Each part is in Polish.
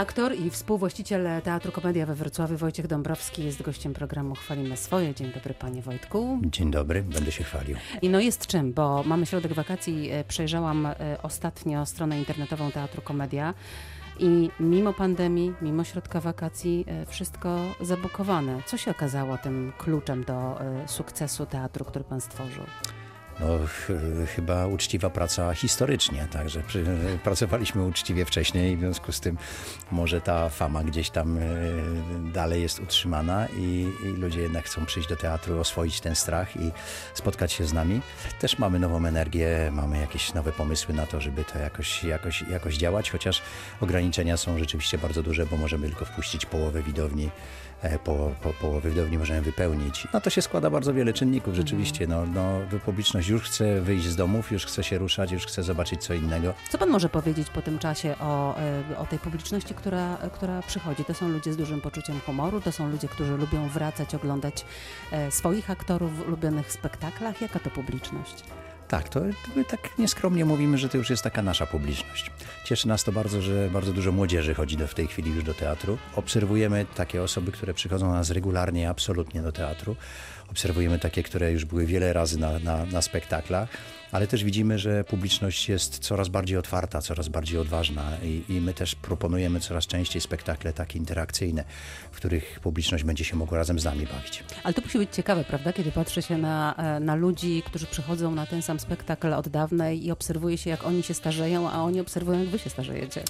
Aktor i współwłaściciel Teatru Komedia we Wrocławiu Wojciech Dąbrowski jest gościem programu Chwalimy Swoje. Dzień dobry panie Wojtku. Dzień dobry, będę się chwalił. I no jest czym, bo mamy środek wakacji. E, przejrzałam e, ostatnio stronę internetową Teatru Komedia. I mimo pandemii, mimo środka wakacji, e, wszystko zabukowane. Co się okazało tym kluczem do sukcesu teatru, który pan stworzył? No, ch chyba uczciwa praca historycznie, także przy, pracowaliśmy uczciwie wcześniej, w związku z tym może ta fama gdzieś tam e, dalej jest utrzymana i, i, ludzie jednak chcą przyjść do teatru, oswoić ten strach i spotkać się z nami. Też mamy nową energię, mamy jakieś nowe pomysły na to, żeby to jakoś, jakoś, jakoś działać, chociaż ograniczenia są rzeczywiście bardzo duże, bo możemy tylko wpuścić połowę widowni E, po, po, połowy widowni możemy wypełnić. No to się składa bardzo wiele czynników rzeczywiście. No, no, publiczność już chce wyjść z domów, już chce się ruszać, już chce zobaczyć co innego. Co pan może powiedzieć po tym czasie o, e, o tej publiczności, która, która przychodzi? To są ludzie z dużym poczuciem humoru, to są ludzie, którzy lubią wracać, oglądać e, swoich aktorów w ulubionych spektaklach. Jaka to publiczność? Tak, to my tak nieskromnie mówimy, że to już jest taka nasza publiczność. Cieszy nas to bardzo, że bardzo dużo młodzieży chodzi do, w tej chwili już do teatru. Obserwujemy takie osoby, które przychodzą nas regularnie, absolutnie do teatru. Obserwujemy takie, które już były wiele razy na, na, na spektaklach ale też widzimy, że publiczność jest coraz bardziej otwarta, coraz bardziej odważna i, i, my też proponujemy coraz częściej spektakle takie interakcyjne, w których publiczność będzie się mogła razem z nami bawić. Ale to musi być ciekawe, prawda, kiedy patrzy się na, e, na ludzi, którzy przychodzą na ten sam spektakl od dawna i obserwuje się, jak oni się starzeją, a oni obserwują, jak wy się starzejecie.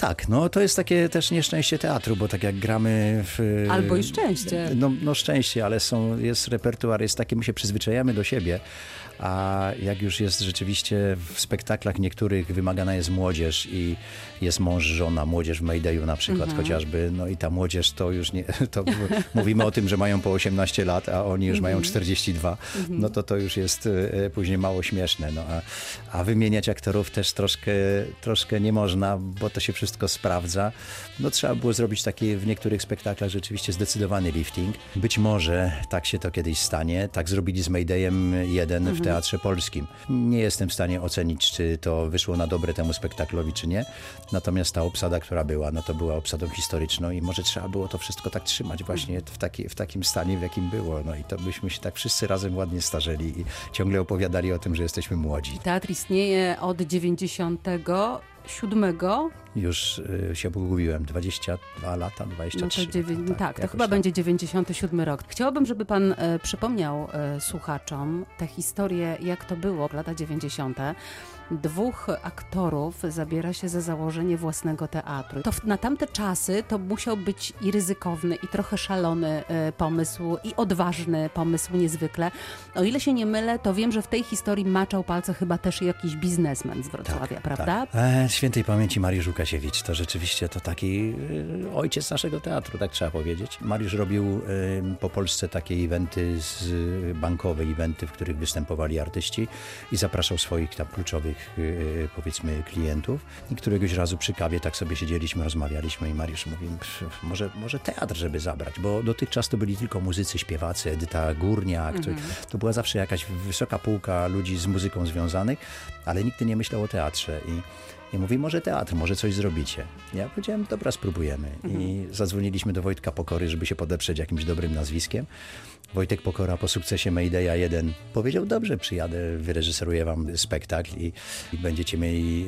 Tak, no to jest takie też nieszczęście teatru, bo tak jak gramy w... Albo i szczęście. No, no szczęście, ale są, jest repertuar, jest takie, my się przyzwyczajamy do siebie, a jak już jest rzeczywiście w spektaklach niektórych wymagana jest młodzież i jest mąż, żona, młodzież w Maydayu na przykład mhm. chociażby, no i ta młodzież to już nie, to mówimy o tym, że mają po 18 lat, a oni już mają 42, mhm. mhm. no to to już jest e, później mało śmieszne, no a, a wymieniać aktorów też troszkę, troszkę nie można, bo to się wszystko sprawdza. No trzeba było zrobić taki w niektórych spektaklach rzeczywiście zdecydowany lifting. Być może tak się to kiedyś stanie, tak zrobili z Maydayem jeden mhm. w Teatrze Polskim. Nie jestem w stanie ocenić, czy to wyszło na dobre temu spektaklowi, czy nie. Natomiast ta obsada, która była, no to była obsadą historyczną i może trzeba było to wszystko tak trzymać właśnie w, taki, w takim stanie, w jakim było. No i to byśmy się tak wszyscy razem ładnie starzeli i ciągle opowiadali o tym, że jesteśmy młodzi. Teatr istnieje od 90 siódmego. Już y, się pogubiłem, 22 lata, 23. No to dziewię- tak, tak, to chyba tak. będzie 97 rok. Chciałabym, żeby pan e, przypomniał e, słuchaczom tę historię, jak to było lata 90 dwóch aktorów zabiera się za założenie własnego teatru. To na tamte czasy to musiał być i ryzykowny, i trochę szalony e, pomysł, i odważny pomysł niezwykle. O ile się nie mylę, to wiem, że w tej historii maczał palce chyba też jakiś biznesmen z Wrocławia, tak, prawda? Tak. E, świętej pamięci Mariusz Łukasiewicz to rzeczywiście to taki e, ojciec naszego teatru, tak trzeba powiedzieć. Mariusz robił e, po Polsce takie eventy z, bankowe, eventy, w których występowali artyści i zapraszał swoich tam kluczowych Y, powiedzmy klientów i któregoś razu przy kawie tak sobie siedzieliśmy, rozmawialiśmy i Mariusz mówi, może, może teatr, żeby zabrać, bo dotychczas to byli tylko muzycy, śpiewacy, Edyta Górniak, mhm. to, to była zawsze jakaś wysoka półka ludzi z muzyką związanych, ale nigdy nie myślał o teatrze i i mówi, może teatr, może coś zrobicie. Ja powiedziałem, dobra, spróbujemy. Mhm. I zadzwoniliśmy do Wojtka Pokory, żeby się podeprzeć jakimś dobrym nazwiskiem. Wojtek Pokora po sukcesie Maydeya 1 powiedział, dobrze, przyjadę, wyreżyseruję wam spektakl i, i będziecie mieli,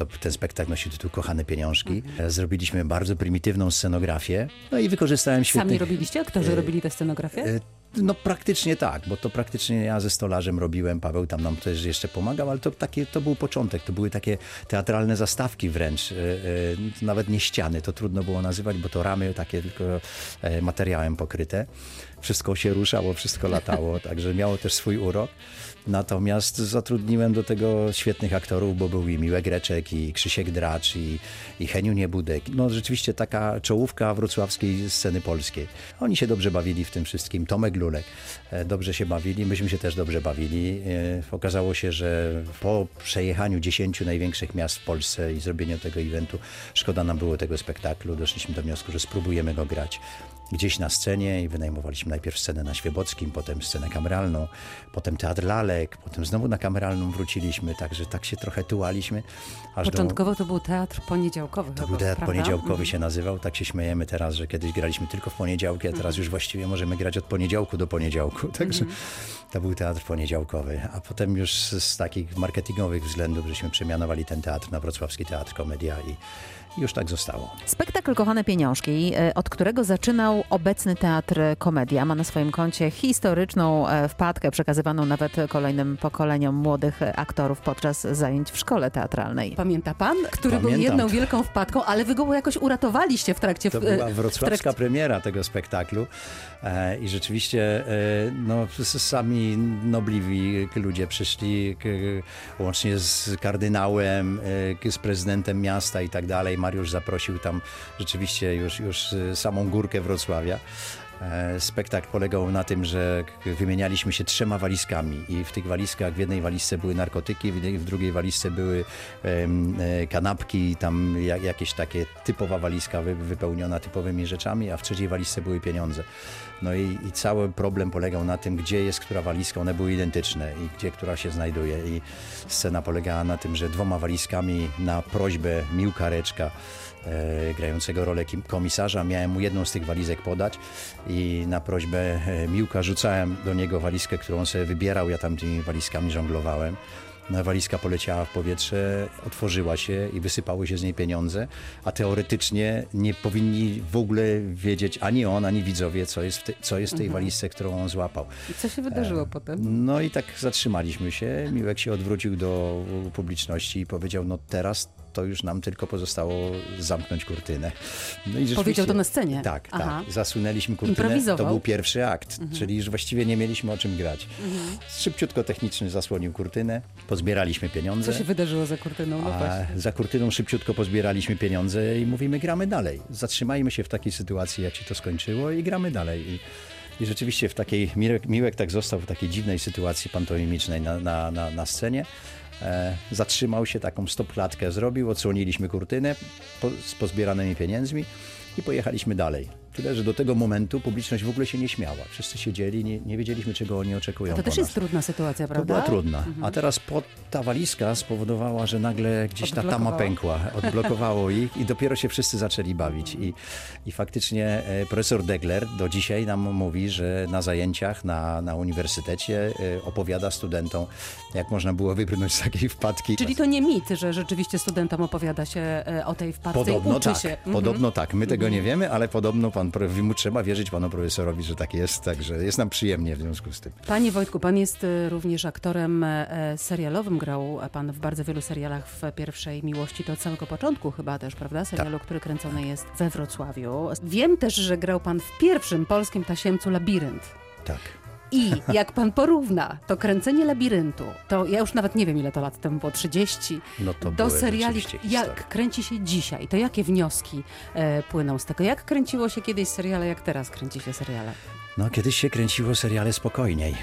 e, ten spektakl nosi tytuł Kochane Pieniążki. Mhm. Zrobiliśmy bardzo prymitywną scenografię, no i wykorzystałem świetnie. Sami robiliście? Którzy e, robili tę scenografię? E, no praktycznie tak, bo to praktycznie ja ze stolarzem robiłem, Paweł tam nam też jeszcze pomagał, ale to, takie, to był początek, to były takie teatralne zastawki wręcz, yy, yy, nawet nie ściany, to trudno było nazywać, bo to ramy takie tylko yy, materiałem pokryte. Wszystko się ruszało, wszystko latało, także miało też swój urok. Natomiast zatrudniłem do tego świetnych aktorów, bo był i Miłek Reczek, i Krzysiek Dracz, i, i Heniu Niebudek. No rzeczywiście taka czołówka wrocławskiej sceny polskiej. Oni się dobrze bawili w tym wszystkim. Tomek Lulek e, dobrze się bawili, myśmy się też dobrze bawili. E, okazało się, że po przejechaniu dziesięciu największych miast w Polsce i zrobieniu tego eventu, szkoda nam było tego spektaklu, doszliśmy do wniosku, że spróbujemy go grać gdzieś na scenie i wynajmowaliśmy najpierw scenę na Świebockim, potem scenę kameralną, potem Teatr Lalek, potem znowu na kameralną wróciliśmy, także tak się trochę tułaliśmy. Początkowo do... to był teatr poniedziałkowy. To chyba, był teatr prawda? poniedziałkowy mhm. się nazywał, tak się śmiejemy teraz, że kiedyś graliśmy tylko w poniedziałki, a teraz mhm. już właściwie możemy grać od poniedziałku do poniedziałku, także mhm. to był teatr poniedziałkowy, a potem już z, z takich marketingowych względów, żeśmy przemianowali ten teatr na Wrocławski Teatr Komedia i już tak zostało. Spektakl Kochane Pieniążki, e, od którego zaczynał obecny Teatr Komedia, ma na swoim koncie historyczną e, wpadkę przekazywaną nawet kolejnym pokoleniom młodych aktorów podczas zajęć w szkole teatralnej. Pamięta pan, który Pamiętam. był jedną wielką wpadką, ale wy go jakoś uratowaliście w trakcie... To była wrocławska trakcie... premiera tego spektaklu e, i rzeczywiście no, sami nobliwi ludzie przyszli, łącznie z kardynałem, z prezydentem miasta i tak dalej Mariusz zaprosił tam rzeczywiście już, już y, samą górkę Wrocławia. E, spektakl polegał na tym, że wymienialiśmy się trzema walizkami i w tych walizkach w jednej walizce były narkotyki, w drugiej walizce były e, kanapki tam jakieś takie typowa walizka wypełniona typowymi rzeczami, a w trzeciej walizce były pieniądze. No i, i cały problem polegał na tym, gdzie jest która walizka, one były identyczne i gdzie która się znajduje i scena polegała na tym, że dwoma walizkami na prośbę Miłka Reczka e, grającego rolę komisarza. Miałem mu jedną z tych walizek podać i na prośbę e, Miłka rzucałem do niego walizkę, którą sobie wybierał. Ja tam tymi walizkami żonglowałem. No, walizka poleciała w powietrze, otworzyła się i wysypały się z niej pieniądze, a teoretycznie nie powinni w ogóle wiedzieć ani on, ani widzowie, co jest w, te, co jest w tej mhm. walizce, którą on złapał. I co się wydarzyło e, potem? No i tak zatrzymaliśmy się. Miłek się odwrócił do publiczności i powiedział, no teraz to już nam tylko pozostało zamknąć kurtynę. No i Powiedział to na scenie? Tak, Aha. tak. Zasunęliśmy kurtynę. To był pierwszy akt, mhm. czyli już właściwie nie mieliśmy o czym grać. Mhm. Szybciutko techniczny zasłonił kurtynę, pozbieraliśmy pieniądze. Co się wydarzyło za kurtyną? No a za kurtyną szybciutko pozbieraliśmy pieniądze i mówimy, gramy dalej. Zatrzymajmy się w takiej sytuacji, jak się to skończyło i gramy dalej. I i rzeczywiście w takiej, Miłek, Miłek tak został w takiej dziwnej sytuacji pantomimicznej na, na, na, na scenie. E, zatrzymał się, taką stopklatkę zrobił, odsłoniliśmy kurtynę po, z pozbieranymi pieniędzmi i pojechaliśmy dalej. Tyle, że do tego momentu publiczność w ogóle się nie śmiała. Wszyscy siedzieli, nie, nie wiedzieliśmy, czego oni oczekują. A to też jest trudna sytuacja, prawda? To była trudna. Mhm. A teraz pod, ta walizka spowodowała, że nagle gdzieś ta tama pękła, odblokowało ich i dopiero się wszyscy zaczęli bawić. I, i faktycznie e, profesor Degler do dzisiaj nam mówi, że na zajęciach na, na uniwersytecie e, opowiada studentom, jak można było wybrnąć z takiej wpadki. Czyli to nie mit, że rzeczywiście studentom opowiada się e, o tej wpadce podobno i uczy tak, się. Mhm. Podobno tak. My tego nie wiemy, ale podobno pan mu trzeba wierzyć panu profesorowi, że tak jest, także jest nam przyjemnie w związku z tym. Panie Wojtku, pan jest również aktorem serialowym grał pan w bardzo wielu serialach w pierwszej miłości, to od samego początku chyba też, prawda? Serialu, tak. który kręcony jest we Wrocławiu. Wiem też, że grał pan w pierwszym polskim tasiemcu Labirynt. Tak. I jak pan porówna to kręcenie labiryntu, to ja już nawet nie wiem ile to lat temu było, 30, no to do seriali, jak kręci się dzisiaj, to jakie wnioski e, płyną z tego? Jak kręciło się kiedyś seriale, jak teraz kręci się seriale? No, kiedyś się kręciło seriale spokojniej.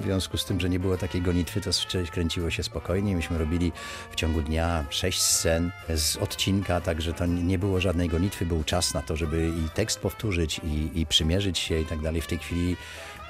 W związku z tym, że nie było takiej gonitwy, to kręciło się spokojniej. Myśmy robili w ciągu dnia sześć scen z odcinka, także to nie było żadnej gonitwy. Był czas na to, żeby i tekst powtórzyć, i, i przymierzyć się i tak dalej. W tej chwili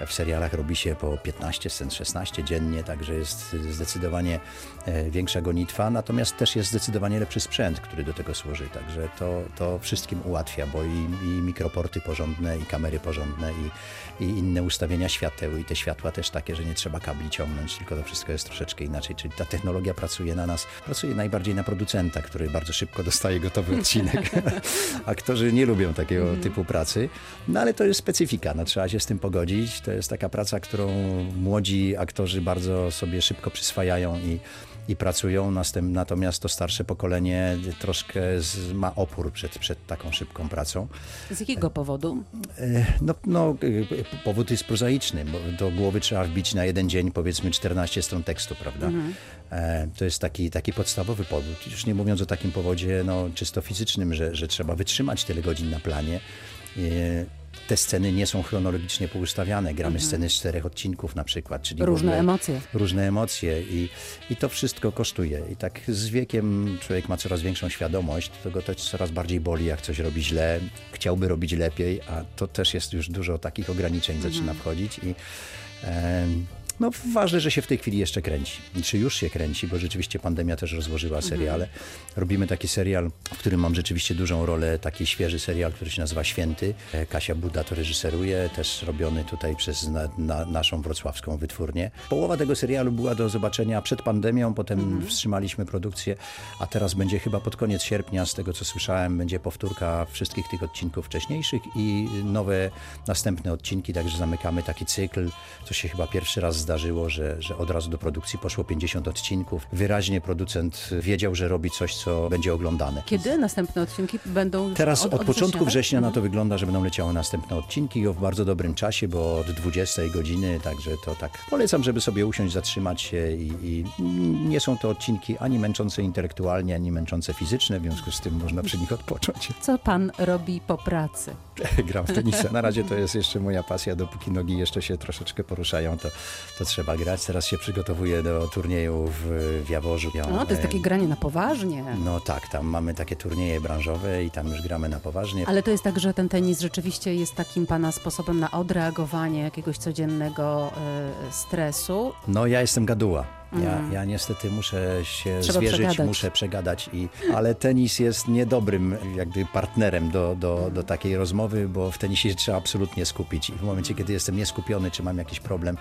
w serialach robi się po 15 scen, 16 dziennie, także jest zdecydowanie e, większa gonitwa, natomiast też jest zdecydowanie lepszy sprzęt, który do tego służy, także to, to wszystkim ułatwia, bo i, i mikroporty porządne, i kamery porządne, i, i inne ustawienia świateł, i te światła też takie, że nie trzeba kabli ciągnąć, tylko to wszystko jest troszeczkę inaczej, czyli ta technologia pracuje na nas, pracuje najbardziej na producenta, który bardzo szybko dostaje gotowy odcinek. Aktorzy nie lubią takiego mm. typu pracy, no ale to jest specyfika, no, trzeba się z tym pogodzić, to jest taka praca, którą młodzi aktorzy bardzo sobie szybko przyswajają i, i pracują, natomiast to starsze pokolenie troszkę ma opór przed, przed taką szybką pracą. Z jakiego powodu? E, no, no, e, powód jest prozaiczny, bo do głowy trzeba wbić na jeden dzień powiedzmy 14 stron tekstu, prawda? Mhm. E, to jest taki, taki podstawowy powód. Już nie mówiąc o takim powodzie no, czysto fizycznym, że, że trzeba wytrzymać tyle godzin na planie te sceny nie są chronologicznie poustawiane. Gramy sceny z czterech odcinków na przykład. Czyli Różne emocje. Różne emocje i, i to wszystko kosztuje. I tak z wiekiem człowiek ma coraz większą świadomość, to go to coraz bardziej boli, jak coś robi źle, chciałby robić lepiej, a to też jest już dużo takich ograniczeń zaczyna wchodzić i no, ważne, że się w tej chwili jeszcze kręci. Czy już się kręci, bo rzeczywiście pandemia też rozłożyła seriale. Robimy taki serial, w którym mam rzeczywiście dużą rolę, taki świeży serial, który się nazywa Święty. E, Kasia Buda to reżyseruje, też robiony tutaj przez na, na, naszą wrocławską wytwórnię. Połowa tego serialu była do zobaczenia przed pandemią, potem wstrzymaliśmy produkcję, a teraz będzie chyba pod koniec sierpnia, z tego co słyszałem, będzie powtórka wszystkich tych odcinków wcześniejszych i nowe, następne odcinki, także zamykamy taki cykl, co się chyba pierwszy raz zdarzyło, że, że od razu do produkcji poszło 50 odcinków. Wyraźnie producent wiedział, że robi coś, co będzie oglądane. Kiedy następne odcinki będą już Teraz od, od, początku września, września na to wygląda, że będą leciały następne odcinki i o w bardzo dobrym czasie, bo od 20 godziny, także to tak polecam, żeby sobie usiąść, zatrzymać się i, i nie są to odcinki ani męczące intelektualnie, ani męczące fizycznie, w związku z tym można przy nich odpocząć. Co pan robi po pracy? Gram w tenisa. Na razie to jest jeszcze moja pasja, dopóki nogi jeszcze się troszeczkę poruszają, to, to trzeba grać. Teraz się przygotowuję do turnieju w, w Jaworzu. Ja, No, to jest takie granie na poważnie. No tak, tam mamy takie turnieje branżowe i tam już gramy na poważnie. Ale to jest tak, że ten tenis rzeczywiście jest takim pana sposobem na odreagowanie jakiegoś codziennego e, stresu. No ja jestem gaduła. Ja, ja niestety muszę się Mm. Trzeba zwierzyć, przegadać. muszę przegadać, i, ale tenis jest niedobrym jakby partnerem do, do, do takiej rozmowy, bo w tenisie się trzeba absolutnie skupić i w momencie, kiedy jestem nieskupiony, czy mam jakiś problem,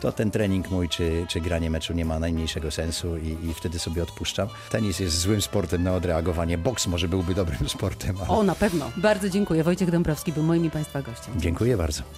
to ten trening mój, czy, czy granie meczu nie ma najmniejszego sensu i, i wtedy sobie odpuszczam. Tenis jest złym sportem na odreagowanie, boks może byłby dobrym sportem, ale O, na pewno. Bardzo dziękuję. Wojciech Dąbrowski był moim i państwa gościem. dziękuję bardzo.